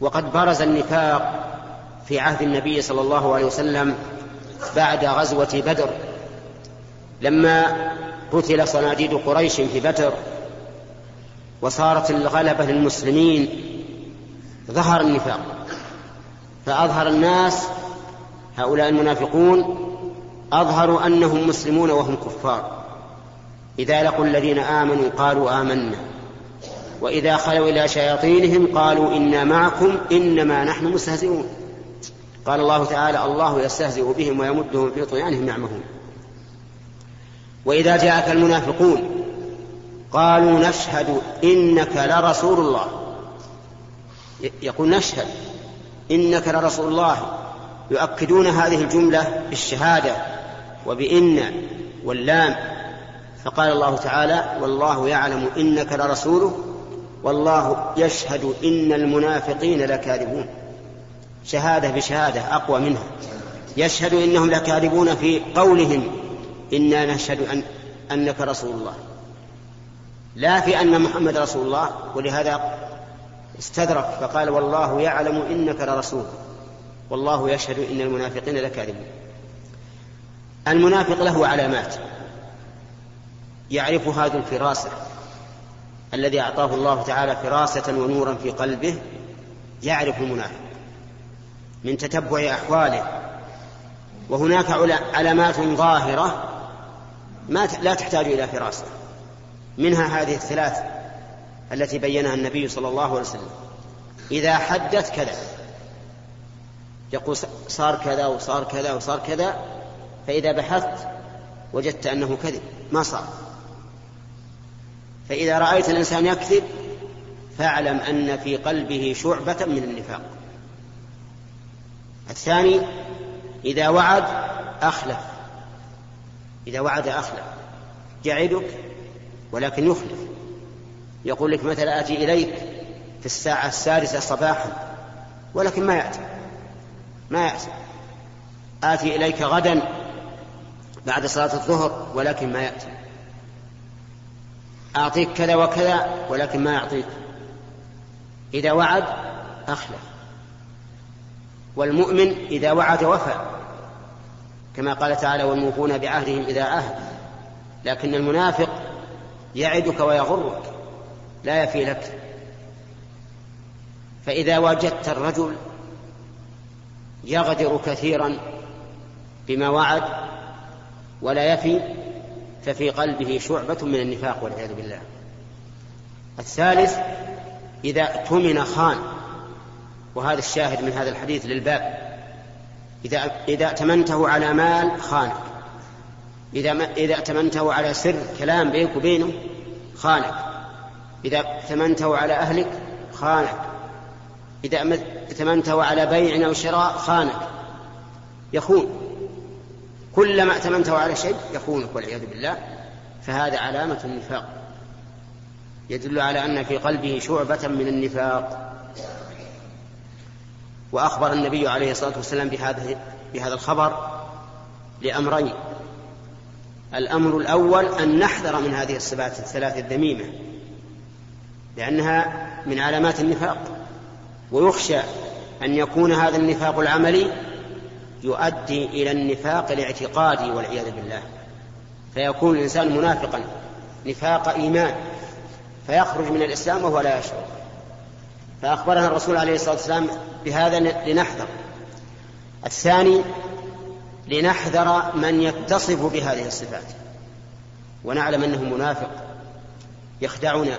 وقد برز النفاق في عهد النبي صلى الله عليه وسلم بعد غزوة بدر. لما قتل صناديد قريش في بدر وصارت الغلبة للمسلمين ظهر النفاق. فأظهر الناس هؤلاء المنافقون أظهروا أنهم مسلمون وهم كفار. إذا لقوا الذين آمنوا قالوا آمنا. وإذا خلوا إلى شياطينهم قالوا إنا معكم إنما نحن مستهزئون. قال الله تعالى الله يستهزئ بهم ويمدهم في طغيانهم يعمهون. وإذا جاءك المنافقون قالوا نشهد إنك لرسول الله. يقول نشهد إنك لرسول الله. يؤكدون هذه الجملة بالشهادة وبإن واللام. فقال الله تعالى والله يعلم إنك لرسوله. والله يشهد إن المنافقين لكاذبون. شهادة بشهادة أقوى منها. يشهد إنهم لكاذبون في قولهم إنا نشهد أن أنك رسول الله. لا في أن محمد رسول الله ولهذا استدرك فقال والله يعلم إنك لرسول. والله يشهد إن المنافقين لكاذبون. المنافق له علامات. يعرف هذه الفراسة. الذي أعطاه الله تعالى فراسة ونورا في قلبه يعرف المنافق من تتبع أحواله. وهناك علامات ظاهرة ما لا تحتاج إلى فراسة. منها هذه الثلاث التي بينها النبي صلى الله عليه وسلم. إذا حدث كذا يقول صار كذا وصار كذا وصار كذا فإذا بحثت وجدت أنه كذب ما صار. فإذا رأيت الإنسان يكذب فاعلم أن في قلبه شعبة من النفاق. الثاني إذا وعد أخلف. إذا وعد أخلف. يعدك ولكن يخلف. يقول لك مثلا آتي إليك في الساعة السادسة صباحا ولكن ما يأتي. ما يأتي. آتي إليك غدا بعد صلاة الظهر ولكن ما يأتي. أعطيك كذا وكذا ولكن ما يعطيك. إذا وعد أخلف والمؤمن إذا وعد وفى. كما قال تعالى والموفون بعهدهم إذا عهد. لكن المنافق يعدك ويغرك لا يفي لك. فإذا وجدت الرجل يغدر كثيرا بما وعد ولا يفي ففي قلبه شعبة من النفاق والعياذ بالله. الثالث إذا اؤتمن خان وهذا الشاهد من هذا الحديث للباب. إذا إذا ائتمنته على مال خانك إذا إذا ائتمنته على سر كلام بينك وبينه خانك. إذا ائتمنته على أهلك خانك. إذا ائتمنته على بيع أو شراء خانك. يخون. كلما ائتمنته على شيء يخونك والعياذ بالله فهذا علامة النفاق. يدل على أن في قلبه شعبة من النفاق. وأخبر النبي عليه الصلاة والسلام بهذا بهذا الخبر لأمرين. الأمر الأول أن نحذر من هذه الصفات الثلاث الذميمة لأنها من علامات النفاق. ويخشى أن يكون هذا النفاق العملي يؤدي إلى النفاق الاعتقادي والعياذ بالله. فيكون الإنسان منافقا. نفاق إيمان. فيخرج من الإسلام وهو لا يشعر. فأخبرنا الرسول عليه الصلاة والسلام بهذا لنحذر. الثاني لنحذر من يتصف بهذه الصفات. ونعلم أنه منافق. يخدعنا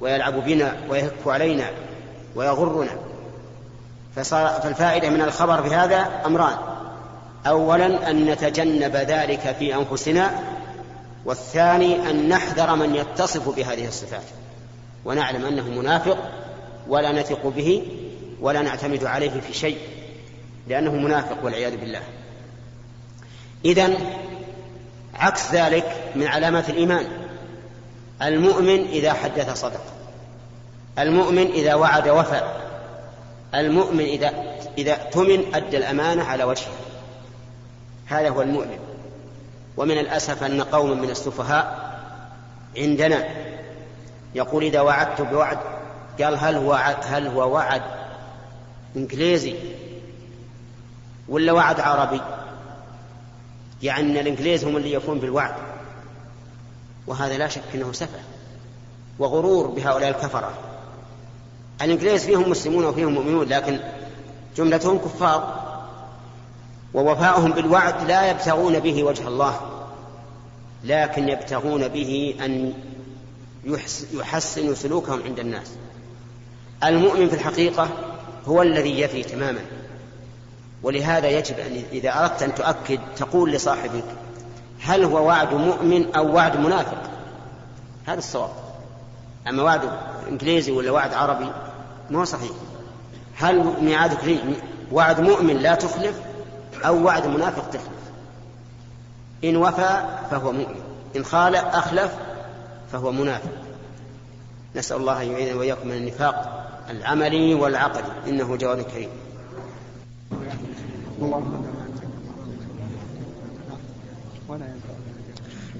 ويلعب بنا ويهك علينا ويغرنا. فالفائدة من الخبر بهذا أمران. أولا أن نتجنب ذلك في أنفسنا والثاني أن نحذر من يتصف بهذه الصفات ونعلم أنه منافق ولا نثق به ولا نعتمد عليه في شيء لأنه منافق والعياذ بالله. إذا عكس ذلك من علامات الإيمان المؤمن إذا حدث صدق المؤمن إذا وعد وفى المؤمن إذا إذا اؤتمن أدى الأمانة على وجهه. هذا هو المؤمن. ومن الأسف أن قوما من السفهاء عندنا يقول إذا وعدت بوعد قال هل هو هل هو وعد إنجليزي ولا وعد عربي؟ يعني الإنجليز هم اللي يكون بالوعد. وهذا لا شك أنه سفه وغرور بهؤلاء الكفرة. الإنجليز فيهم مسلمون وفيهم مؤمنون لكن جملتهم كفار ووفاؤهم بالوعد لا يبتغون به وجه الله لكن يبتغون به أن يحسنوا سلوكهم عند الناس. المؤمن في الحقيقة هو الذي يفي تماما ولهذا يجب أن إذا أردت أن تؤكد تقول لصاحبك هل هو وعد مؤمن أو وعد منافق؟ هذا الصواب. أما وعد إنجليزي ولا وعد عربي ما هو صحيح. هل ميعادك لي وعد مؤمن لا تخلف أو وعد منافق تخلف؟ إن وفى فهو مؤمن إن خالف أخلف فهو منافق. نسأل الله أن يعيننا وإياكم من النفاق العملي والعقلي إنه جواد كريم.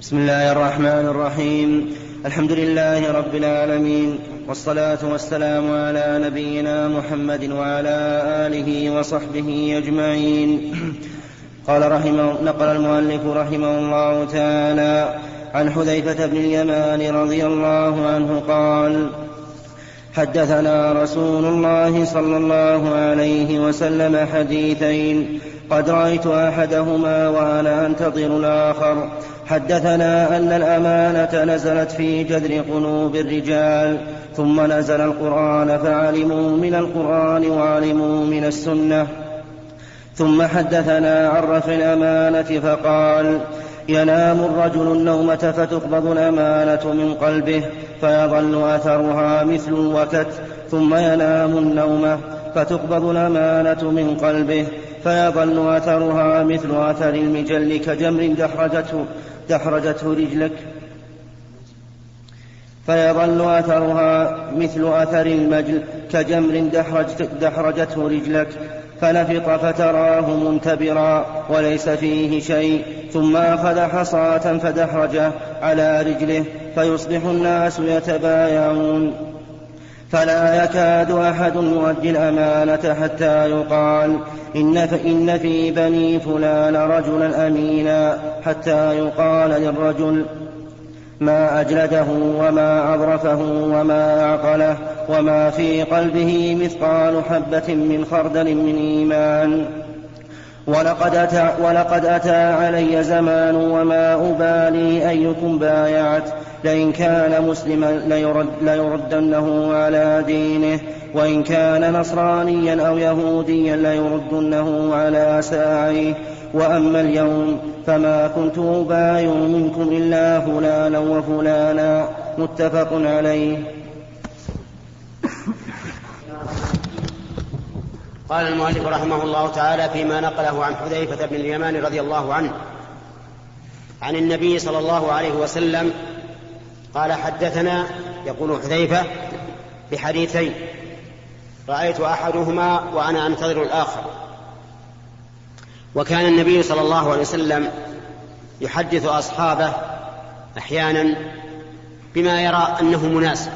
بسم الله الرحمن الرحيم. الحمد لله رب العالمين والصلاة والسلام على نبينا محمد وعلى آله وصحبه أجمعين. قال رحمه نقل المؤلف رحمه الله تعالى عن حذيفة بن اليمان رضي الله عنه قال حدثنا رسول الله صلى الله عليه وسلم حديثين قد رأيت أحدهما وأنا أنتظر الآخر. حدثنا أن الأمانة نزلت في جذر قلوب الرجال ثم نزل القرآن فعلموا من القرآن وعلموا من السنة. ثم حدثنا عن رفع الأمانة فقال ينام الرجل النومة فتقبض الأمانة من قلبه فيظل أثرها مثل الوكت ثم ينام النومة فتقبض الأمانة من قلبه فيظل أثرها مثل أثر المجل كجمر دحرجته دحرجته رجلك. فيظل أثرها مثل أثر المجل كجمر دحرجته رجلك. فنفط فتراه منتبرا وليس فيه شيء. ثم أخذ حصاة فدحرجه على رجله. فيصبح الناس يتبايعون. فلا يكاد أحد يؤدي الأمانة حتى يقال إن, إن في بني فلان رجلا أمينا حتى يقال للرجل ما أجلده وما أظرفه وما أعقله وما في قلبه مثقال حبة من خردل من إيمان. ولقد أتى, ولقد أتى علي زمان وما أبالي أيكم بايعت لئن كان مسلما ليرد ليردنه على دينه وإن كان نصرانيا أو يهوديا ليردنه على ساعيه. وأما اليوم فما كنت أبايع منكم إلا فلانا وفلانا متفق عليه. قال المؤلف رحمه الله تعالى فيما نقله عن حذيفة بن اليمان رضي الله عنه عن النبي صلى الله عليه وسلم قال حدثنا يقول حذيفة بحديثين رأيت أحدهما وأنا أنتظر الآخر. وكان النبي صلى الله عليه وسلم يحدث أصحابه أحيانا بما يرى أنه مناسب.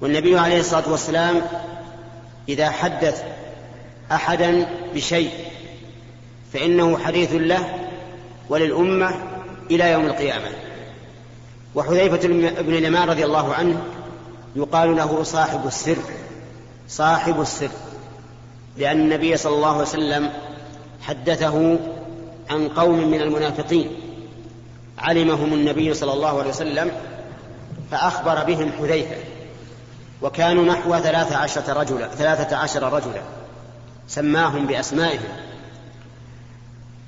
والنبي عليه الصلاة والسلام إذا حدث أحدا بشيء فإنه حديث له وللأمة إلى يوم القيامة. وحذيفة بن اليمان رضي الله عنه يقال له صاحب السر صاحب السر لأن النبي صلى الله عليه وسلم حدثه عن قوم من المنافقين علمهم النبي صلى الله عليه وسلم فأخبر بهم حذيفة وكانوا نحو ثلاثة عشرة رجلا ثلاثة عشر رجلا سماهم بأسمائهم.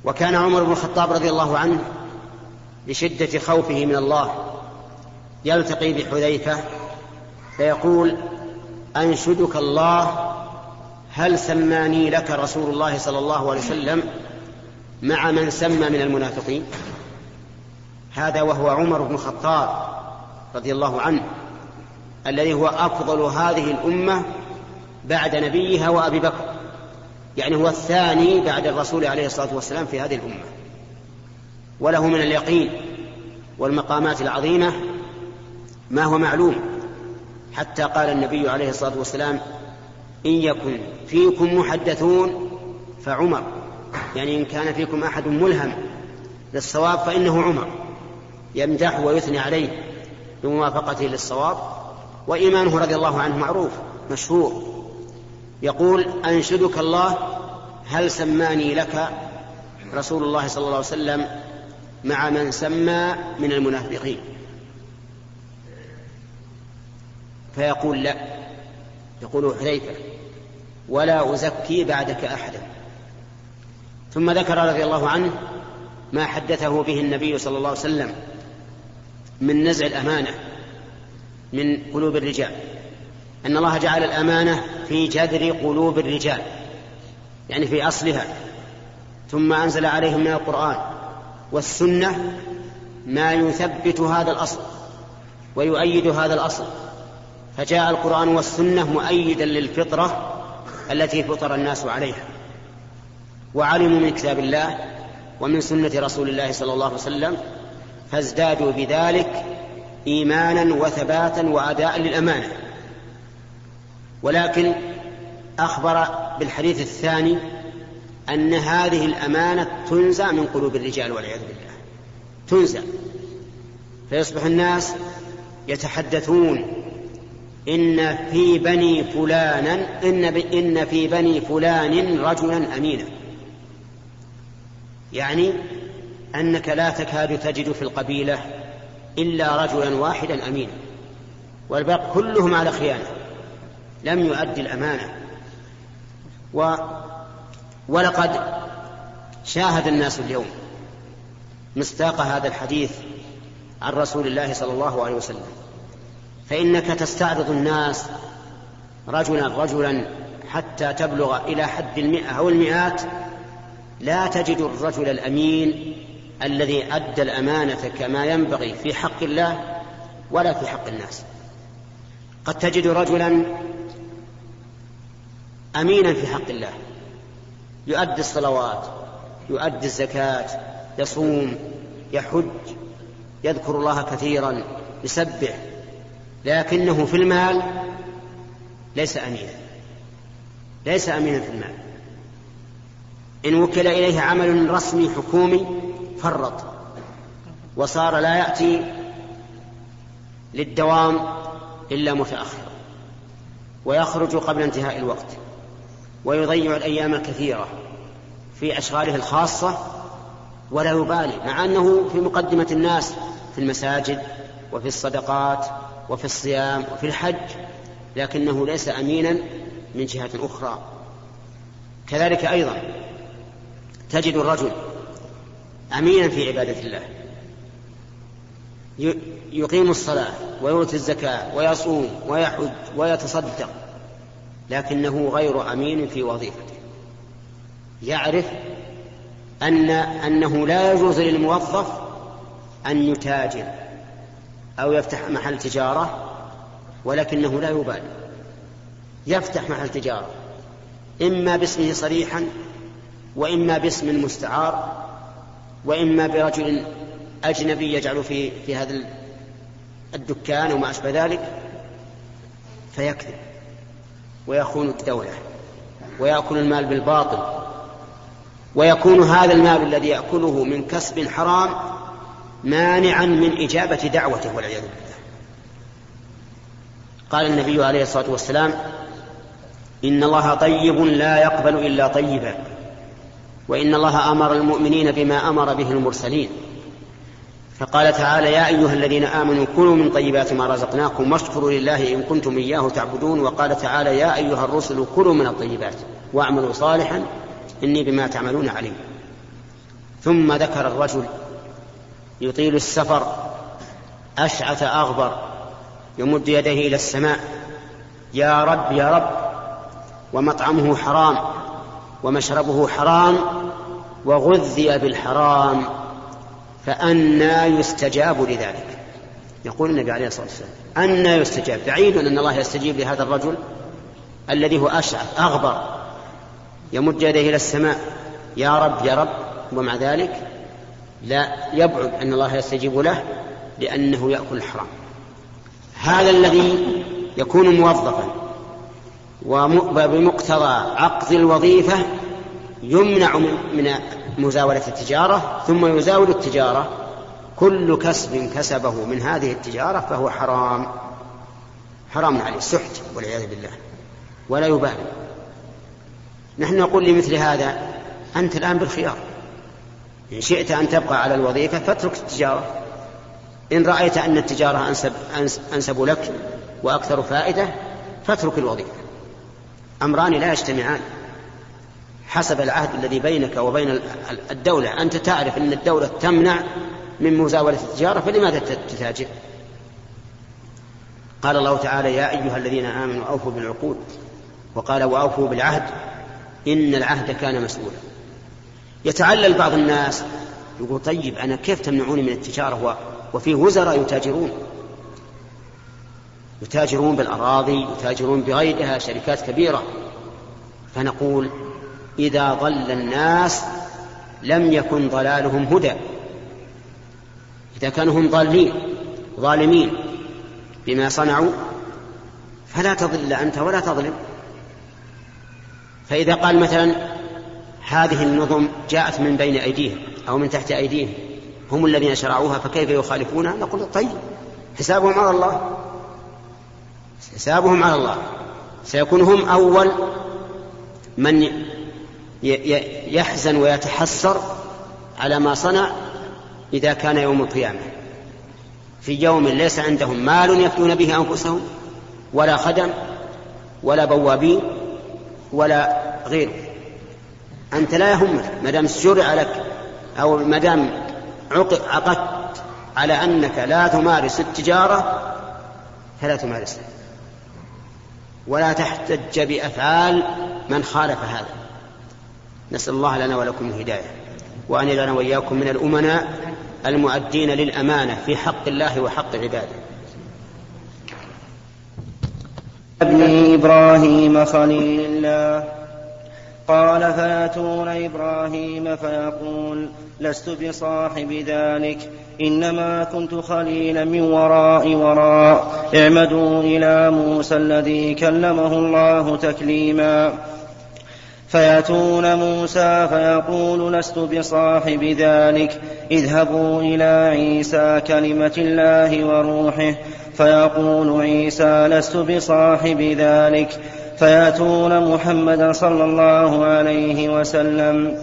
وكان عمر بن الخطاب رضي الله عنه لشدة خوفه من الله يلتقي بحذيفة فيقول أنشدك الله هل سماني لك رسول الله صلى الله عليه وسلم مع من سمى من المنافقين؟ هذا وهو عمر بن الخطاب رضي الله عنه الذي هو أفضل هذه الأمة بعد نبيها وأبي بكر يعني هو الثاني بعد الرسول عليه الصلاة والسلام في هذه الأمة. وله من اليقين والمقامات العظيمة ما هو معلوم. حتى قال النبي عليه الصلاة والسلام إن يكن فيكم محدثون فعمر. يعني إن كان فيكم أحد ملهم للصواب فإنه عمر. يمدح ويثني عليه بموافقته للصواب. وإيمانه رضي الله عنه معروف مشهور. يقول أنشدك الله هل سماني لك رسول الله صلى الله عليه وسلم مع من سمى من المنافقين؟ فيقول لا. يقول حذيفة ولا أزكي بعدك أحدا. ثم ذكر رضي الله عنه ما حدثه به النبي صلى الله عليه وسلم من نزع الأمانة من قلوب الرجال. أن الله جعل الأمانة في جذر قلوب الرجال يعني في أصلها. ثم أنزل عليهم من القرآن والسنة ما يثبت هذا الأصل ويؤيد هذا الأصل. فجاء القرآن والسنة مؤيدا للفطرة التي فطر الناس عليها. وعلموا من كتاب الله ومن سنة رسول الله صلى الله عليه وسلم فازدادوا بذلك إيمانا وثباتا وأداء للأمانة. ولكن أخبر بالحديث الثاني أن هذه الأمانة تنزع من قلوب الرجال والعياذ بالله. تنزع. فيصبح الناس يتحدثون إن في بني فلانا إن, إن في بني فلان رجلا أمينا. يعني أنك لا تكاد تجد في القبيلة إلا رجلا واحدا أمينا. والباقي كلهم على خيانة لم يؤدي الأمانة. و ولقد شاهد الناس اليوم مصداق هذا الحديث عن رسول الله صلى الله عليه وسلم. فإنك تستعرض الناس رجلا رجلا حتى تبلغ إلى حد المئة أو المئات لا تجد الرجل الأمين الذي أدى الأمانة كما ينبغي في حق الله ولا في حق الناس. قد تجد رجلا أمينا في حق الله يؤدي الصلوات يؤدي الزكاة يصوم يحج يذكر الله كثيرا يسبح لكنه في المال ليس أمينا. ليس أمينا في المال. إن وكل إليه عمل رسمي حكومي فرط وصار لا يأتي للدوام إلا متأخرا ويخرج قبل انتهاء الوقت ويضيع الأيام الكثيرة في أشغاله الخاصة ولا يبالي مع أنه في مقدمة الناس في المساجد وفي الصدقات وفي الصيام وفي الحج لكنه ليس أمينا من جهة أخرى. كذلك أيضا تجد الرجل أمينا في عبادة الله. يقيم الصلاة ويؤتي الزكاة ويصوم ويحج ويتصدق لكنه غير أمين في وظيفته. يعرف أن أنه لا يجوز للموظف أن يتاجر. أو يفتح محل تجارة ولكنه لا يبالي يفتح محل تجارة إما باسمه صريحا وإما باسم مستعار وإما برجل أجنبي يجعل في في هذا الدكان وما أشبه ذلك فيكذب ويخون الدولة ويأكل المال بالباطل ويكون هذا المال الذي يأكله من كسب حرام مانعا من إجابة دعوته والعياذ بالله. قال النبي عليه الصلاة والسلام إن الله طيب لا يقبل إلا طيبا وإن الله أمر المؤمنين بما أمر به المرسلين. فقال تعالى يا أيها الذين آمنوا كلوا من طيبات ما رزقناكم واشكروا لله إن كنتم إياه تعبدون. وقال تعالى يا أيها الرسل كلوا من الطيبات واعملوا صالحا إني بما تعملون عليم. ثم ذكر الرجل يطيل السفر أشعث أغبر يمد يديه إلى السماء يا رب يا رب ومطعمه حرام ومشربه حرام وغذي بالحرام فأنى يستجاب لذلك. يقول النبي عليه الصلاة والسلام أنى يستجاب. بعيد أن الله يستجيب لهذا الرجل الذي هو أشعث أغبر يمد يديه إلى السماء يا رب يا رب ومع ذلك لا يبعد أن الله يستجيب له لأنه يأكل الحرام. هذا الذي يكون موظفا وبمقتضى عقد الوظيفة يمنع من مزاولة التجارة ثم يزاول التجارة. كل كسب كسبه من هذه التجارة فهو حرام. حرام عليه. السحت والعياذ بالله. ولا يبالي. نحن نقول لمثل هذا أنت الآن بالخيار. إن شئت أن تبقى على الوظيفة فاترك التجارة. إن رأيت أن التجارة أنسب, أنسب لك وأكثر فائدة فاترك الوظيفة. أمران لا يجتمعان. حسب العهد الذي بينك وبين الدولة أنت تعرف أن الدولة تمنع من مزاولة التجارة فلماذا تتاجر؟ قال الله تعالى يا أيها الذين آمنوا أوفوا بالعقود. وقال وأوفوا بالعهد. إن العهد كان مسؤولا. يتعلل بعض الناس يقول طيب أنا كيف تمنعوني من التجارة؟ وفيه وزراء يتاجرون. يتاجرون بالأراضي يتاجرون بغيرها شركات كبيرة. فنقول إذا ضل الناس لم يكن ضلالهم هدى. إذا كانوا هم ضالين ظالمين بما صنعوا فلا تضل أنت ولا تظلم. فإذا قال مثلا هذه النظم جاءت من بين أيديهم أو من تحت أيديهم. هم الذين شرعوها فكيف يخالفونها نقول طيب حسابهم على الله. حسابهم على الله. سيكون هم أول من يحزن ويتحسر على ما صنع إذا كان يوم القيامة. في يوم ليس عندهم مال يفدون به أنفسهم ولا خدم ولا بوابين ولا غيره. أنت لا يهمك ما دام شرع لك أو ما دام عقدت على أنك لا تمارس التجارة فلا تمارسها ولا تحتج بأفعال من خالف هذا. نسأل الله لنا ولكم الهداية وأن يجعلنا وإياكم من الأمناء المؤدين للأمانة في حق الله وحق عباده. ابن إبراهيم خليل الله. قال فياتون إبراهيم فيقول لست بصاحب ذلك إنما كنت خليلا من وراء وراء. اعمدوا إلى موسى الذي كلمه الله تكليما. فيأتون موسى فيقول لست بصاحب ذلك اذهبوا إلى عيسى كلمة الله وروحه. فيقول عيسى لست بصاحب ذلك فيأتون محمدا صلى الله عليه وسلم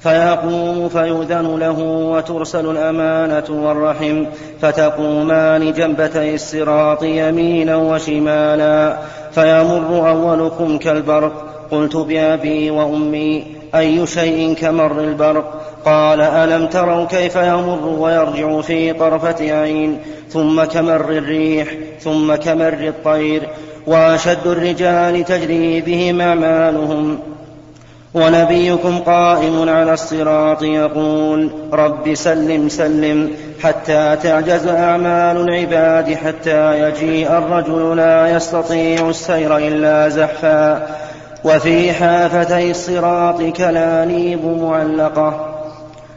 فيقوم فيؤذن له وترسل الأمانة والرحم فتقومان جنبتي الصراط يمينا وشمالا فيمر أولكم كالبرق قلت بأبي وأمي أي شيء كمر البرق قال ألم تروا كيف يمر ويرجع في طرفة عين ثم كمر الريح ثم كمر الطير وأشد الرجال تجري بهم أعمالهم. ونبيكم قائم على الصراط يقول رب سلم سلم حتى تعجز أعمال العباد حتى يجيء الرجل لا يستطيع السير إلا زحفا. وفي حافتي الصراط كلاليب معلقة.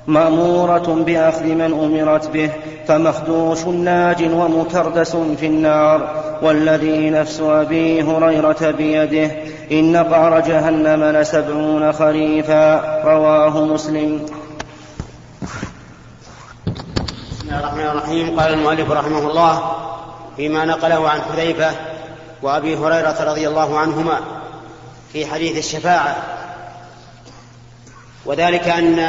مأمورة بأخذ من أمرت به فمخدوش ناج ومكردس في النار والذي نفس أبي هريرة بيده إن قعر جهنم لسبعون خريفا رواه مسلم. بسم الله الرحمن الرحيم. قال المؤلف رحمه الله فيما نقله عن حذيفة وأبي هريرة رضي الله عنهما في حديث الشفاعة. وذلك أن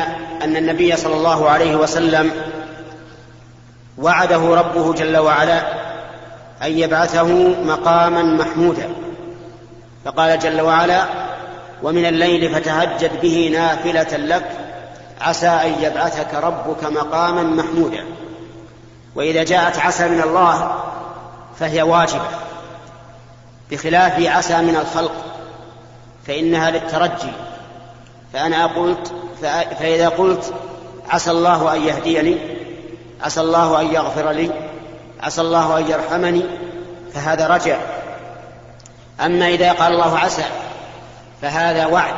أن النبي صلى الله عليه وسلم وعده ربه جل وعلا أن يبعثه مقاما محمودا. فقال جل وعلا ومن الليل فتهجد به نافلة لك عسى أن يبعثك ربك مقاما محمودا. وإذا جاءت عسى من الله فهي واجبة. بخلاف عسى من الخلق فإنها للترجي. فأنا قلت فإذا قلت عسى الله أن يهديني عسى الله أن يغفر لي عسى الله أن يرحمني فهذا رجع. أما إذا قال الله عسى فهذا وعد.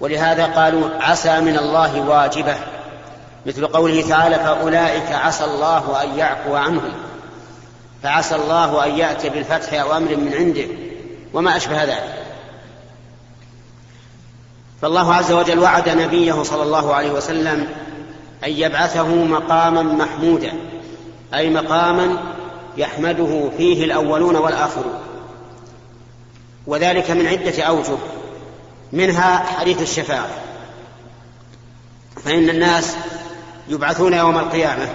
ولهذا قالوا عسى من الله واجبة. مثل قوله تعالى فأولئك عسى الله أن يعفو عنهم. فعسى الله أن يأتي بالفتح أو أمر من عنده. وما أشبه ذلك. فالله عز وجل وعد نبيه صلى الله عليه وسلم أن يبعثه مقاما محمودا أي مقاما يحمده فيه الأولون والآخرون. وذلك من عدة أوجه منها حديث الشفاعة. فإن الناس يبعثون يوم القيامة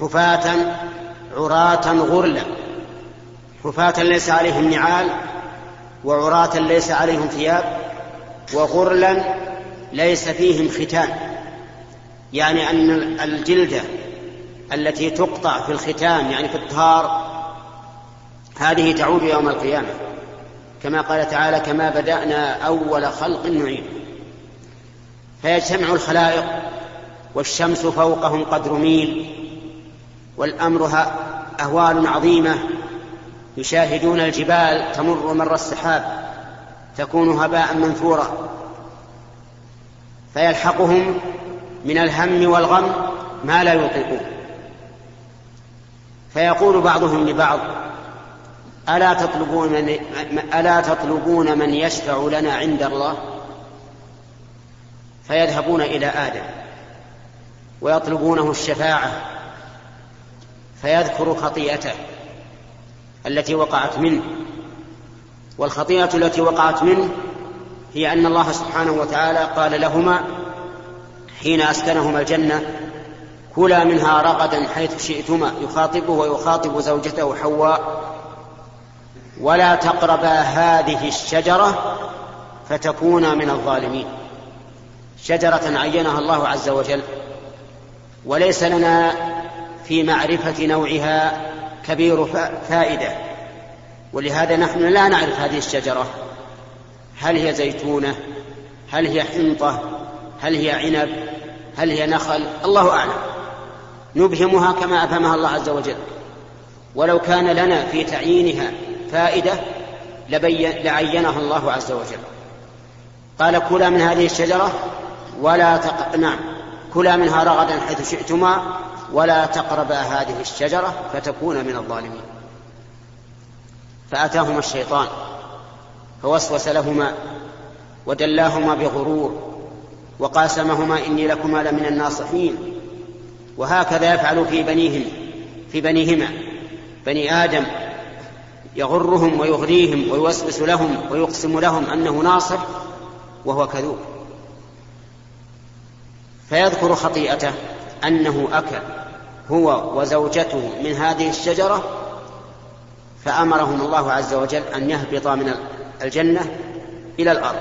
حفاة عراة غرلا حفاة ليس عليهم نعال وعراة ليس عليهم ثياب وغرلا ليس فيهم ختان. يعني أن الجلدة التي تقطع في الختام يعني في الطهار هذه تعود يوم القيامة. كما قال تعالى كما بدأنا أول خلق نعيد فيجتمع الخلائق والشمس فوقهم قدر ميل والأمر أهوال عظيمة. يشاهدون الجبال تمر مر السحاب. تكون هباء منثورا. فيلحقهم من الهم والغم ما لا يطيقون. فيقول بعضهم لبعض ألا تطلبون من ألا تطلبون من يشفع لنا عند الله؟ فيذهبون إلى آدم ويطلبونه الشفاعة فيذكر خطيئته التي وقعت منه. والخطيئة التي وقعت منه هي أن الله سبحانه وتعالى قال لهما حين أسكنهما الجنة كلا منها رغدا حيث شئتما يخاطبه ويخاطب زوجته حواء ولا تقربا هذه الشجرة فتكونا من الظالمين. شجرة عينها الله عز وجل وليس لنا في معرفة نوعها كبير فائدة. ولهذا نحن لا نعرف هذه الشجرة. هل هي زيتونة؟ هل هي حنطة؟ هل هي عنب؟ هل هي نخل؟ الله أعلم. نبهمها كما أفهمها الله عز وجل. ولو كان لنا في تعيينها فائدة لبين لعينها الله عز وجل. قال كلا من هذه الشجرة ولا تق... نعم. كلا منها رغدا حيث شئتما ولا تقربا هذه الشجرة فتكون من الظالمين. فأتاهما الشيطان فوسوس لهما ودلاهما بغرور وقاسمهما إني لكما لمن الناصحين. وهكذا يفعل في بنيهم في بنيهما بني آدم يغرهم ويغريهم ويوسوس لهم ويقسم لهم أنه ناصح وهو كذوب. فيذكر خطيئته أنه أكل هو وزوجته من هذه الشجرة فأمرهم الله عز وجل أن يهبطا من الجنة إلى الأرض.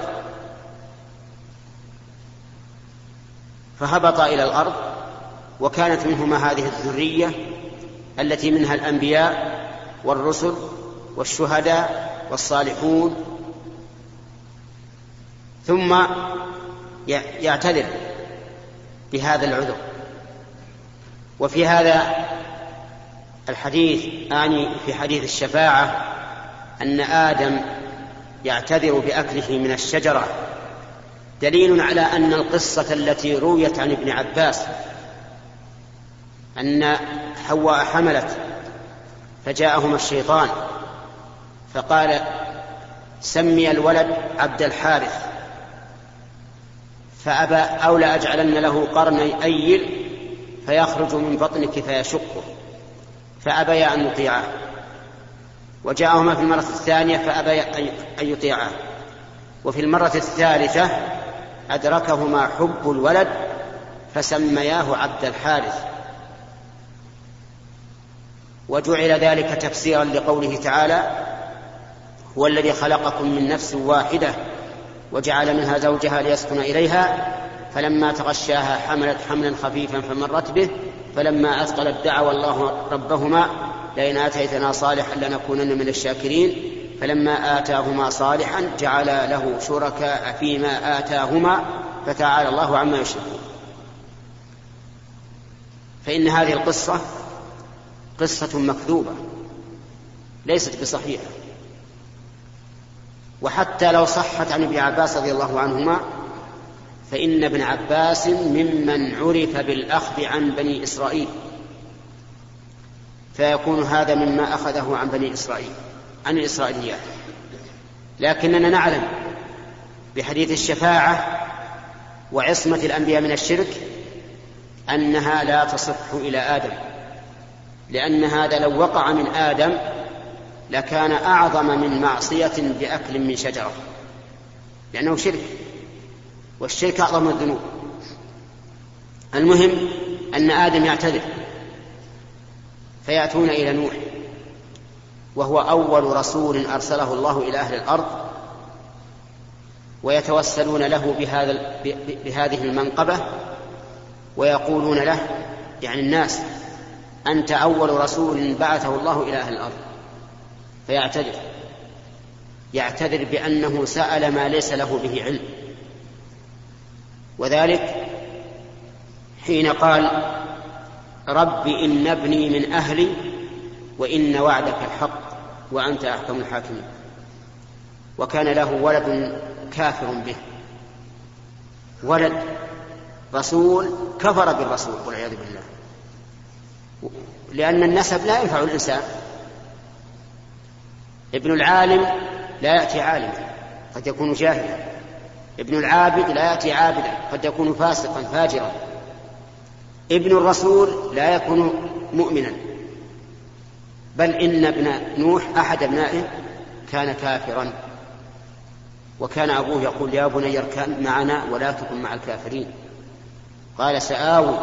فهبط إلى الأرض وكانت منهما هذه الذرية التي منها الأنبياء والرسل والشهداء والصالحون. ثم يعتذر بهذا العذر. وفي هذا الحديث آني في حديث الشفاعة أن آدم يعتذر بأكله من الشجرة دليل على أن القصة التي رويت عن ابن عباس أن حواء حملت فجاءهما الشيطان فقال سمي الولد عبد الحارث فأبى أو لأجعلن له قرني أيل فيخرج من بطنك فيشقه. فأبيا أن يطيعاه. وجاءهما في المرة الثانية فأبيا أن يطيعاه. وفي المرة الثالثة أدركهما حب الولد فسمياه عبد الحارث. وجعل ذلك تفسيرا لقوله تعالى هو الذي خلقكم من نفس واحدة وجعل منها زوجها ليسكن إليها فلما تغشاها حملت حملا خفيفا فمرت به فلما أثقلت دعوا الله ربهما لئن آتيتنا صالحا لنكونن من الشاكرين. فلما آتاهما صالحا جعل له شركاء فيما آتاهما فتعالى الله عما يشركون. فإن هذه القصة قصة مكذوبة ليست بصحيحة. وحتى لو صحت عن ابن عباس رضي الله عنهما فإن ابن عباس ممن عرف بالأخذ عن بني إسرائيل فيكون هذا مما أخذه عن بني إسرائيل عن الإسرائيليات. لكننا نعلم بحديث الشفاعة وعصمة الأنبياء من الشرك أنها لا تصح إلى آدم. لأن هذا لو وقع من آدم لكان أعظم من معصية بأكل من شجرة لأنه شرك. والشرك أعظم الذنوب. المهم أن آدم يعتذر. فيأتون إلى نوح. وهو أول رسول أرسله الله إلى أهل الأرض. ويتوسلون له بهذا بهذه المنقبة. ويقولون له يعني الناس أنت أول رسول بعثه الله إلى أهل الأرض. فيعتذر. يعتذر بأنه سأل ما ليس له به علم. وذلك حين قال رب إن ابني من أهلي وإن وعدك الحق وأنت أحكم الحاكمين. وكان له ولد كافر به. ولد رسول كفر بالرسول والعياذ بالله. لأن النسب لا ينفع الإنسان. ابن العالم لا يأتي عالما قد يكون جاهلا. ابن العابد لا يأتي عابدا قد يكون فاسقا فاجرا. ابن الرسول لا يكون مؤمنا. بل إن ابن نوح أحد أبنائه كان كافرا. وكان أبوه يقول يا بني اركب معنا ولا تكن مع الكافرين. قال سآوي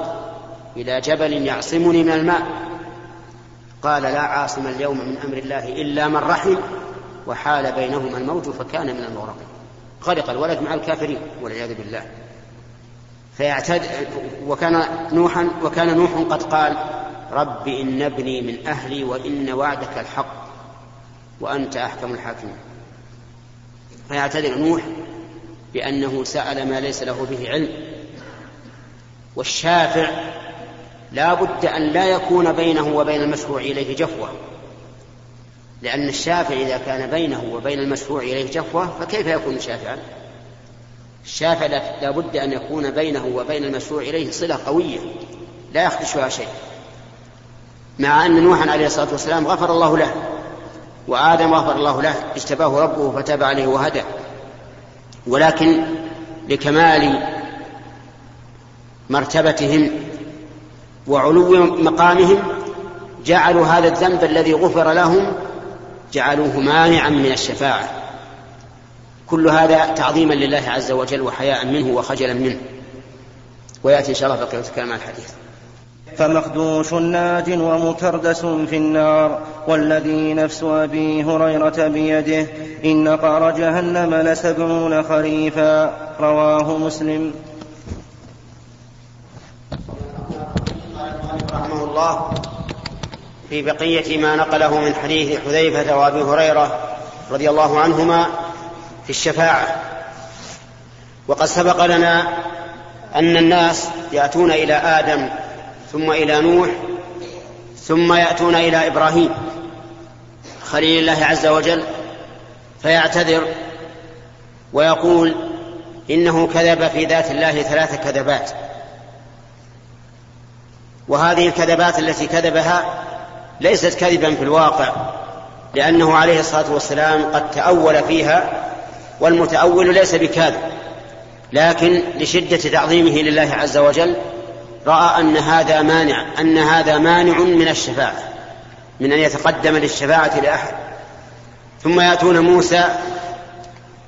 إلى جبل يعصمني من الماء. قال لا عاصم اليوم من أمر الله إلا من رحم. وحال بينهما الموت فكان من المغرقين. غرق الولد مع الكافرين والعياذ بالله. فيعتد وكان نوحا وكان نوح قد قال رب إن ابني من أهلي وإن وعدك الحق وأنت أحكم الحاكمين. فيعتذر نوح بأنه سأل ما ليس له به علم. والشافع لا بد أن لا يكون بينه وبين المشروع إليه جفوة. لأن الشافع إذا كان بينه وبين المشروع إليه جفوة فكيف يكون شافعا؟ الشافع لا بد أن يكون بينه وبين المشروع إليه صلة قوية لا يخدشها شيء. مع أن نوحا عليه الصلاة والسلام غفر الله له وآدم غفر الله له اجتباه ربه فتاب عليه وهدى. ولكن لكمال مرتبتهم وعلو مقامهم جعلوا هذا الذنب الذي غفر لهم جعلوه مانعا من الشفاعة. كل هذا تعظيما لله عز وجل وحياء منه وخجلا منه. ويأتي إن شاء الله بقية الكلام عن الحديث. فمخدوش ناج ومكردس في النار والذي نفس أبي هريرة بيده إن قعر جهنم لسبعون خريفا. رواه مسلم. رحمه الله. في بقية ما نقله من حديث حذيفة وأبي هريرة رضي الله عنهما في الشفاعة. وقد سبق لنا أن الناس يأتون إلى آدم ثم إلى نوح ثم يأتون إلى إبراهيم خليل الله عز وجل فيعتذر ويقول إنه كذب في ذات الله ثلاث كذبات. وهذه الكذبات التي كذبها ليست كذبا في الواقع لأنه عليه الصلاة والسلام قد تأول فيها والمتأول ليس بكاذب لكن لشدة تعظيمه لله عز وجل رأى أن هذا مانع أن هذا مانع من الشفاعة من أن يتقدم للشفاعة لأحد. ثم يأتون موسى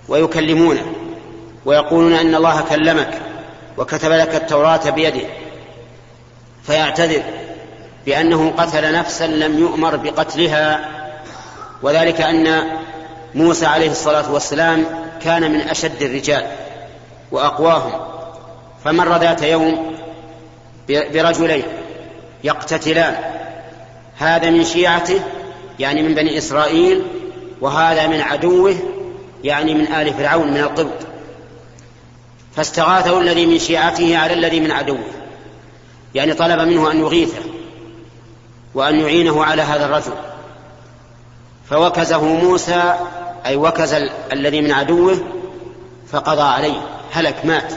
ويكلمونه ويقولون أن الله كلمك وكتب لك التوراة بيده فيعتذر. بأنه قتل نفسا لم يؤمر بقتلها وذلك أن موسى عليه الصلاة والسلام كان من أشد الرجال وأقواهم. فمر ذات يوم برجلين يقتتلان. هذا من شيعته يعني من بني إسرائيل وهذا من عدوه يعني من آل فرعون من القبط. فاستغاثه الذي من شيعته على الذي من عدوه. يعني طلب منه أن يغيثه. وأن يعينه على هذا الرجل. فوكزه موسى أي وكز الذي من عدوه فقضى عليه. هلك مات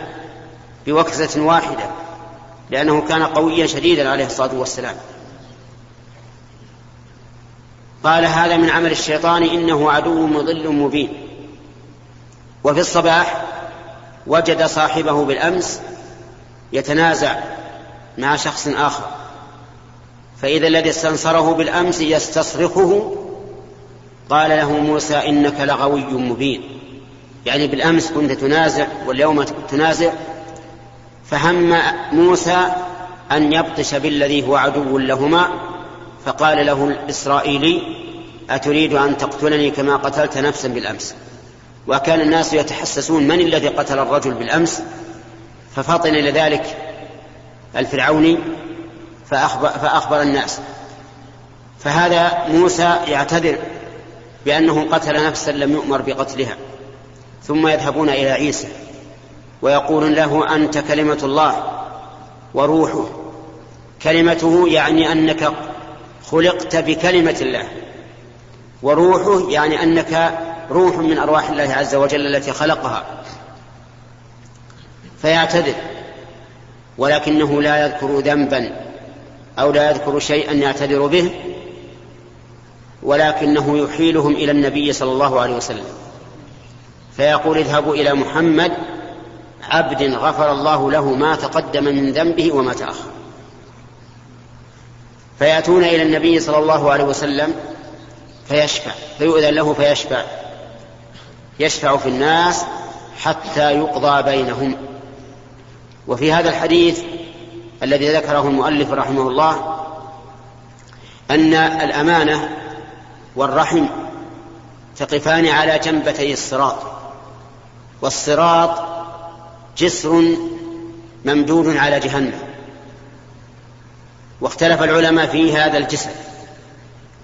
بوكزة واحدة لأنه كان قويا شديدا عليه الصلاة والسلام. قال هذا من عمل الشيطان إنه عدو مضل مبين. وفي الصباح وجد صاحبه بالأمس يتنازع مع شخص آخر. فإذا الذي استنصره بالأمس يستصرخه قال له موسى إنك لغوي مبين. يعني بالأمس كنت تنازع واليوم تنازع فهم موسى أن يبطش بالذي هو عدو لهما فقال له الإسرائيلي أتريد أن تقتلني كما قتلت نفسا بالأمس؟ وكان الناس يتحسسون من الذي قتل الرجل بالأمس؟ ففطن إلى ذلك الفرعوني فأخبر, فأخبر الناس. فهذا موسى يعتذر بأنه قتل نفسا لم يؤمر بقتلها ثم يذهبون إلى عيسى ويقول له أنت كلمة الله وروحه. كلمته يعني أنك خلقت بكلمة الله وروحه يعني أنك روح من أرواح الله عز وجل التي خلقها. فيعتذر ولكنه لا يذكر ذنبا. أو لا يذكر شيئا يعتذر به ولكنه يحيلهم إلى النبي صلى الله عليه وسلم. فيقول اذهبوا إلى محمد عبد غفر الله له ما تقدم من ذنبه وما تأخر. فيأتون إلى النبي صلى الله عليه وسلم فيشفع فيؤذن له فيشفع. يشفع في الناس حتى يقضى بينهم. وفي هذا الحديث الذي ذكره المؤلف رحمه الله أن الأمانة والرحم تقفان على جنبتي الصراط والصراط جسر ممدود على جهنم. واختلف العلماء في هذا الجسر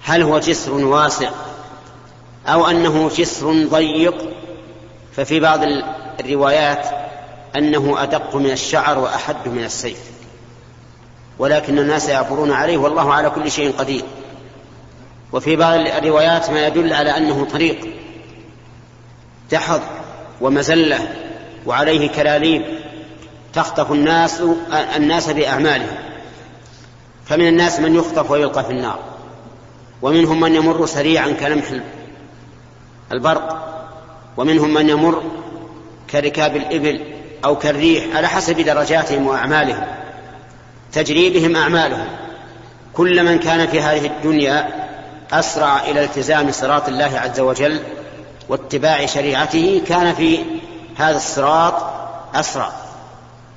هل هو جسر واسع أو أنه جسر ضيق؟ ففي بعض الروايات أنه أدق من الشعر وأحد من السيف. ولكن الناس يعبرون عليه والله على كل شيء قدير. وفي بعض الروايات ما يدل على أنه طريق دحض ومزلة وعليه كلاليب تخطف الناس الناس بأعمالهم. فمن الناس من يخطف ويلقى في النار. ومنهم من يمر سريعا كلمح البرق. ومنهم من يمر كركاب الإبل أو كالريح على حسب درجاتهم وأعمالهم. تجري بهم أعمالهم. كل من كان في هذه الدنيا أسرع إلى التزام صراط الله عز وجل واتباع شريعته كان في هذا الصراط أسرع.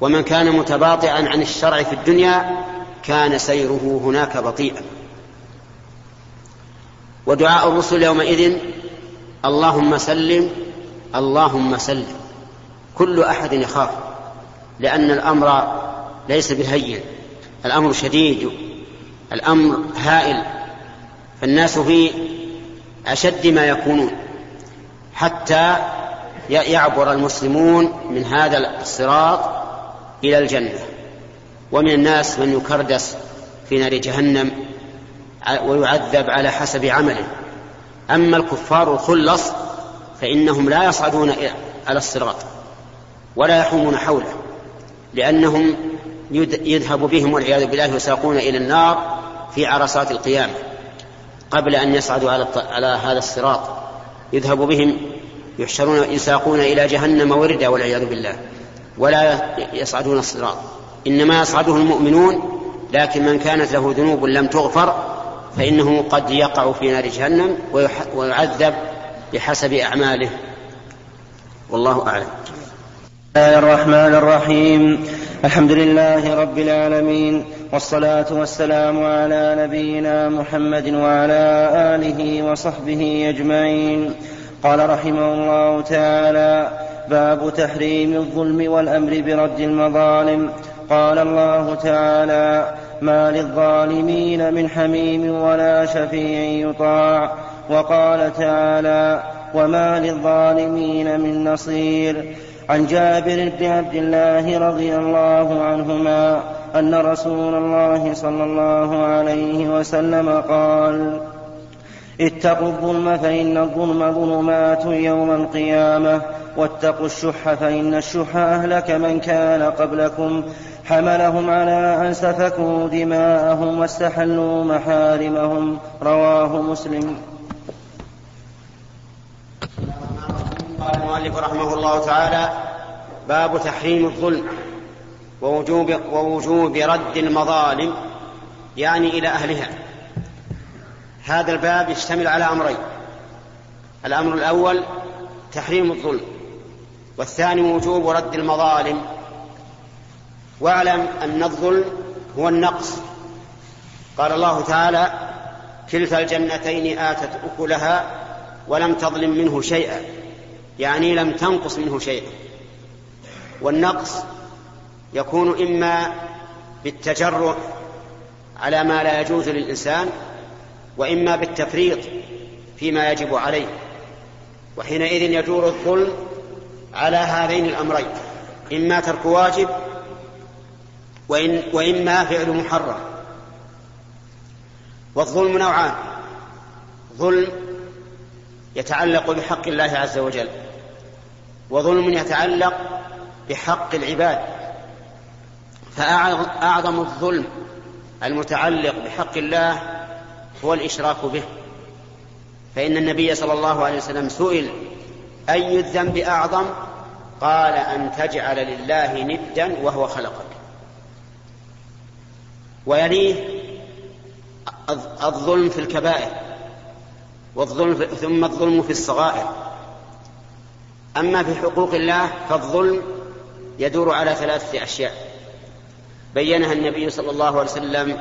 ومن كان متباطئا عن الشرع في الدنيا كان سيره هناك بطيئا. ودعاء الرسل يومئذ اللهم سلم اللهم سلم. كل أحد يخاف لأن الأمر ليس بالهين الأمر شديد الأمر هائل فالناس في أشد ما يكونون حتى يعبر المسلمون من هذا الصراط إلى الجنة ومن الناس من يكردس في نار جهنم ويعذب على حسب عمله. أما الكفار الخلص فإنهم لا يصعدون على الصراط ولا يحومون حوله لأنهم يذهب بهم والعياذ بالله يساقون إلى النار في عرصات القيامة قبل أن يصعدوا على, على هذا الصراط. يذهب بهم يحشرون يساقون إلى جهنم وردا والعياذ بالله. ولا يصعدون الصراط. إنما يصعده المؤمنون لكن من كانت له ذنوب لم تغفر فإنه قد يقع في نار جهنم ويعذب بحسب أعماله. والله أعلم. الله الرحمن الرحيم الحمد لله رب العالمين والصلاة والسلام على نبينا محمد وعلى آله وصحبه أجمعين قال رحمه الله تعالى باب تحريم الظلم والأمر برد المظالم قال الله تعالى ما للظالمين من حميم ولا شفيع يطاع وقال تعالى وما للظالمين من نصير عن جابر بن عبد الله رضي الله عنهما أن رسول الله صلى الله عليه وسلم قال اتقوا الظلم فإن الظلم ظلمات يوم القيامة واتقوا الشح فإن الشح أهلك من كان قبلكم حملهم على أن سفكوا دماءهم واستحلوا محارمهم رواه مسلم. قال المؤلف رحمه الله تعالى باب تحريم الظلم ووجوب ووجوب رد المظالم يعني إلى أهلها. هذا الباب يشتمل على أمرين الأمر الأول تحريم الظلم والثاني وجوب رد المظالم. واعلم أن الظلم هو النقص. قال الله تعالى كلتا الجنتين آتت أكلها ولم تظلم منه شيئا. يعني لم تنقص منه شيئا والنقص يكون إما بالتجرؤ على ما لا يجوز للإنسان وإما بالتفريط فيما يجب عليه. وحينئذ يدور الظلم على هذين الأمرين إما ترك واجب وإن وإما فعل محرم. والظلم نوعان ظلم يتعلق بحق الله عز وجل. وظلم يتعلق بحق العباد. فأعظم الظلم المتعلق بحق الله هو الإشراك به. فإن النبي صلى الله عليه وسلم سئل أي الذنب أعظم؟ قال أن تجعل لله ندا وهو خلقك. ويليه الظلم في الكبائر والظلم ثم الظلم في الصغائر. أما في حقوق الله فالظلم يدور على ثلاثة أشياء. بينها النبي صلى الله عليه وسلم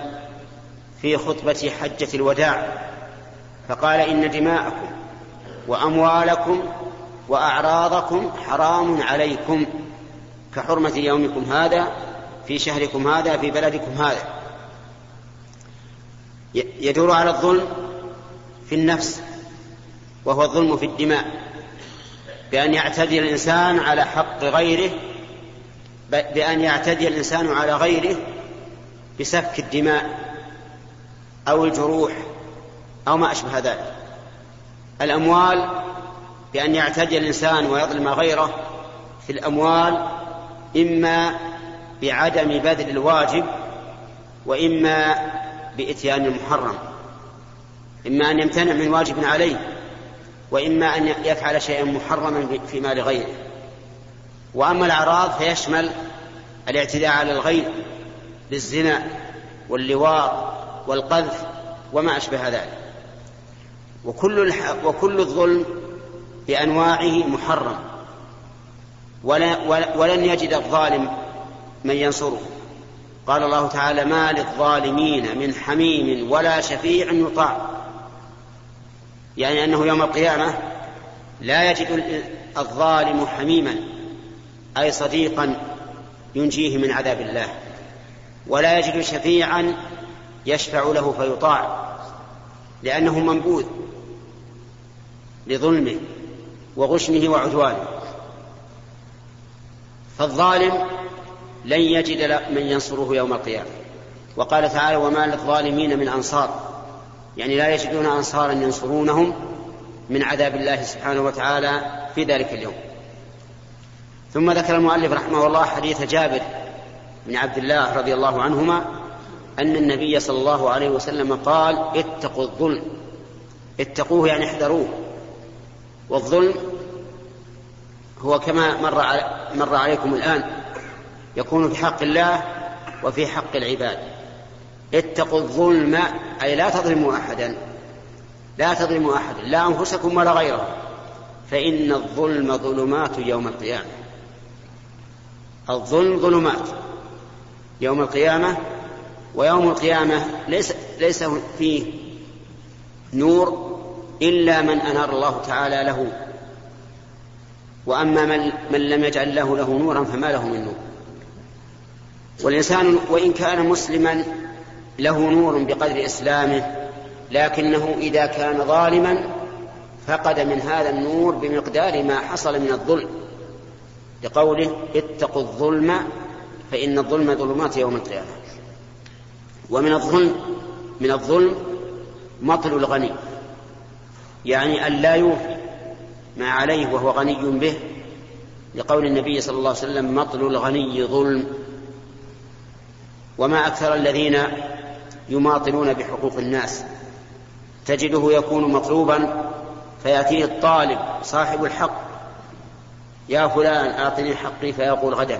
في خطبة حجة الوداع فقال إن دماءكم وأموالكم وأعراضكم حرام عليكم كحرمة يومكم هذا في شهركم هذا في بلدكم هذا. يدور على الظلم في النفس وهو الظلم في الدماء. بأن يعتدي الإنسان على حق غيره بأن يعتدي الإنسان على غيره بسفك الدماء أو الجروح أو ما أشبه ذلك. الأموال بأن يعتدي الإنسان ويظلم غيره في الأموال إما بعدم بذل الواجب وإما بإتيان المحرم إما أن يمتنع من واجب عليه. وإما أن يفعل شيئا محرما في مال غيره. وأما الأعراض فيشمل الاعتداء على الغير بالزنا واللواط والقذف وما أشبه ذلك. وكل. وكل الظلم بأنواعه محرم. ولا... ولن يجد الظالم من ينصره. قال الله تعالى ما للظالمين من حميم ولا شفيع يطاع. يعني أنه يوم القيامة لا يجد الظالم حميما أي صديقا ينجيه من عذاب الله ولا يجد شفيعا يشفع له فيطاع لأنه منبوذ لظلمه وغشمه وعدوانه. فالظالم لن يجد من ينصره يوم القيامة. وقال تعالى وما للظالمين من أنصار. يعني لا يجدون أنصارا ينصرونهم من عذاب الله سبحانه وتعالى في ذلك اليوم. ثم ذكر المؤلف رحمه الله حديث جابر بن عبد الله رضي الله عنهما أن النبي صلى الله عليه وسلم قال اتقوا الظلم. اتقوه يعني احذروه. والظلم هو كما مر مر عليكم الآن يكون في حق الله وفي حق العباد. اتقوا الظلم أي لا تظلموا أحدا لا تظلموا أحدا لا أنفسكم ولا غيرهم فإن الظلم ظلمات يوم القيامة. الظلم ظلمات يوم القيامة ويوم القيامة ليس ليس فيه نور إلا من أنار الله تعالى له. وأما من, من لم يجعل له له نورا فما له من نور. والإنسان وإن كان مسلما له نور بقدر إسلامه لكنه إذا كان ظالما فقد من هذا النور بمقدار ما حصل من الظلم. لقوله اتقوا الظلم فإن الظلم ظلمات يوم القيامة. ومن الظلم من الظلم مطل الغني يعني أن لا يوفي ما عليه وهو غني به. لقول النبي صلى الله عليه وسلم مطل الغني ظلم. وما أكثر الذين يماطلون بحقوق الناس. تجده يكون مطلوبا فيأتيه الطالب صاحب الحق. يا فلان أعطني حقي فيقول غدا.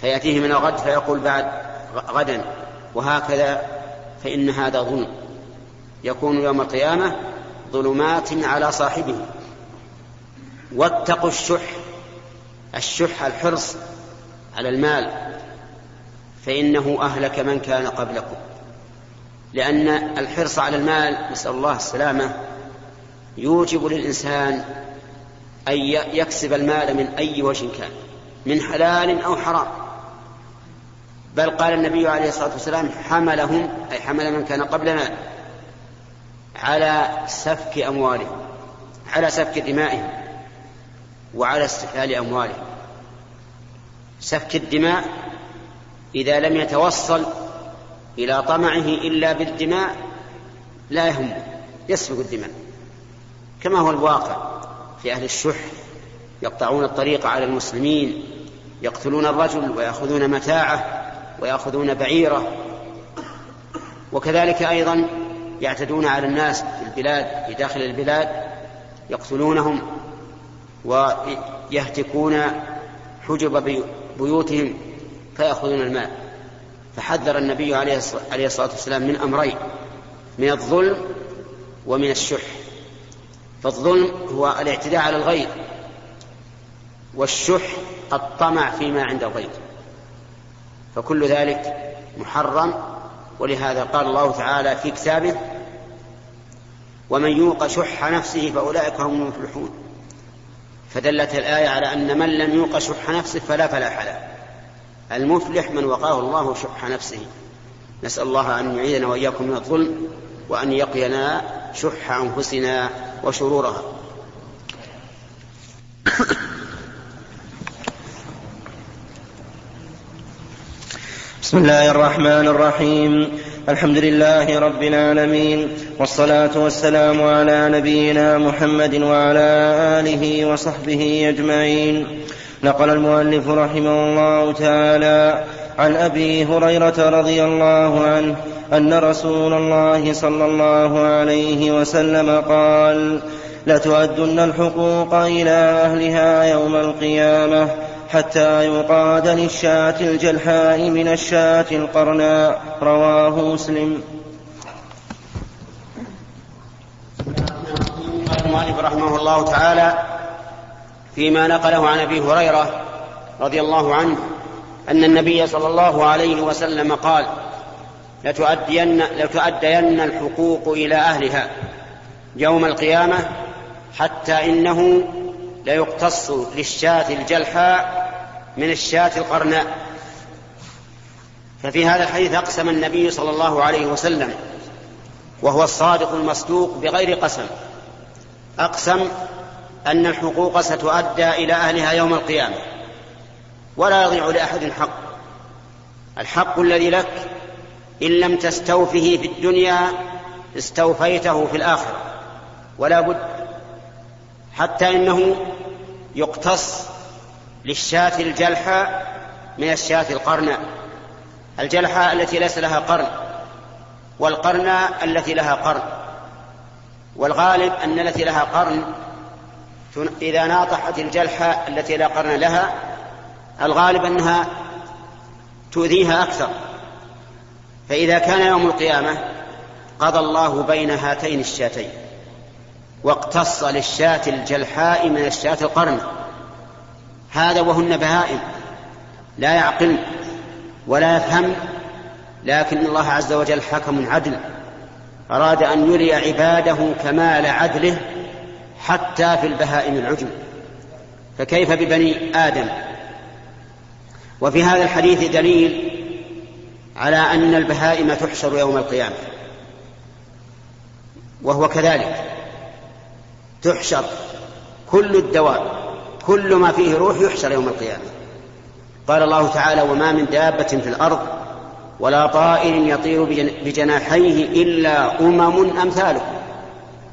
فيأتيه من الغد فيقول بعد غدا. وهكذا فإن هذا ظلم. يكون يوم القيامة ظلمات على صاحبه. واتقوا الشح الشح الحرص على المال فإنه أهلك من كان قبلكم. لأن الحرص على المال نسأل الله السلامة يوجب للإنسان أن يكسب المال من أي وجه كان من حلال أو حرام. بل قال النبي عليه الصلاة والسلام حملهم أي حمل من كان قبلنا على سفك أموالهم على سفك دمائهم وعلى استحلال أموالهم. سفك الدماء إذا لم يتوصل إلى طمعه إلا بالدماء لا يهم يسفك الدماء. كما هو الواقع في أهل الشح يقطعون الطريق على المسلمين يقتلون الرجل ويأخذون متاعه ويأخذون بعيره. وكذلك أيضا يعتدون على الناس في البلاد في داخل البلاد يقتلونهم ويهتكون حجب بيوتهم فيأخذون المال فحذر النبي عليه الصلاة والسلام من أمرين من الظلم ومن الشح. فالظلم هو الاعتداء على الغير والشح الطمع فيما عند الغير. فكل ذلك محرم ولهذا قال الله تعالى في كتابه ومن يوق شح نفسه فأولئك هم المفلحون. فدلت الآية على أن من لم يوق شح نفسه فلا فلاح له. المفلح من وقاه الله شح نفسه. نسأل الله أن يعيذنا وإياكم من الظلم وأن يقينا شح أنفسنا وشرورها. بسم الله الرحمن الرحيم. الحمد لله رب العالمين والصلاة والسلام على نبينا محمد وعلى آله وصحبه أجمعين. نقل المؤلف رحمه الله تعالى عن أبي هريرة رضي الله عنه أن رسول الله صلى الله عليه وسلم قال لتؤدن الحقوق إلى أهلها يوم القيامة حتى يقاد للشاة الجلحاء من الشاة القرناء رواه مسلم. المؤلف رحمه الله تعالى. فيما نقله عن أبي هريرة رضي الله عنه أن النبي صلى الله عليه وسلم قال لتؤدين, لتؤدين الحقوق إلى أهلها يوم القيامة حتى إنه ليقتص للشاة الجلحاء من الشاة القرناء. ففي هذا الحديث أقسم النبي صلى الله عليه وسلم وهو الصادق المصدوق بغير قسم أقسم أن الحقوق ستؤدى إلى أهلها يوم القيامة. ولا يضيع لأحد حق الحق الذي لك إن لم تستوفه في الدنيا استوفيته في الآخرة. ولا بد حتى إنه يقتص للشاة الجلحاء من الشاة القرناء الجلحاء التي ليس لها قرن والقرناء التي لها قرن. والغالب أن التي لها قرن إذا ناطحت الجلحة التي لا قرن لها الغالب أنها تؤذيها أكثر. فإذا كان يوم القيامة قضى الله بين هاتين الشاتين واقتص للشاة الجلحاء من الشاة القرن. هذا وهن بهائم لا يعقل ولا يفهم لكن الله عز وجل حكم عدل أراد أن يري عباده كمال عدله حتى في البهائم العجم. فكيف ببني آدم؟ وفي هذا الحديث دليل على أن البهائم تحشر يوم القيامة. وهو كذلك. تحشر كل الدواب كل ما فيه روح يحشر يوم القيامة. قال الله تعالى وما من دابة في الأرض ولا طائر يطير بجناحيه إلا أمم أمثالكم.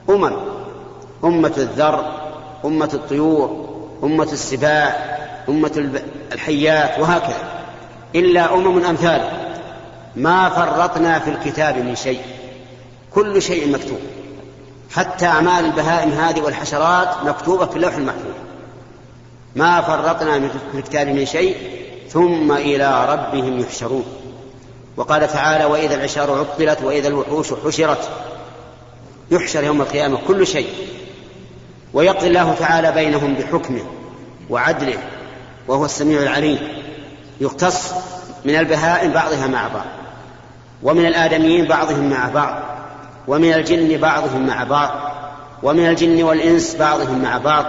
أمم. أمة الذر أمة الطيور أمة السباع أمة الحيات وهكذا. إلا أمم أمثال. ما فرطنا في الكتاب من شيء. كل شيء مكتوب. حتى أعمال البهائم هذه والحشرات مكتوبة في اللوح المحفوظ. ما فرطنا في الكتاب من شيء ثم إلى ربهم يحشرون. وقال تعالى وإذا العشار عطلت وإذا الوحوش حشرت. يحشر يوم القيامة كل شيء. ويقضي الله تعالى بينهم بحكمه وعدله وهو السميع العليم. يختص من البهائم بعضها مع بعض ومن الآدميين بعضهم مع بعض ومن الجن بعضهم مع بعض ومن الجن والإنس بعضهم مع بعض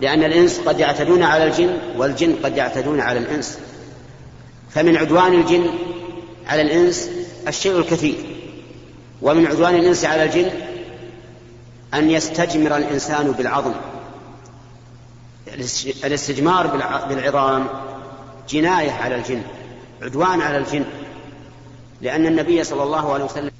لأن الإنس قد يعتدون على الجن والجن قد يعتدون على الإنس. فمن عدوان الجن على الإنس الشيء الكثير ومن عدوان الإنس على الجن أن يستجمر الإنسان بالعظم. الاستجمار بالعظام جناية على الجن عدوان على الجن. لأن النبي صلى الله عليه وسلم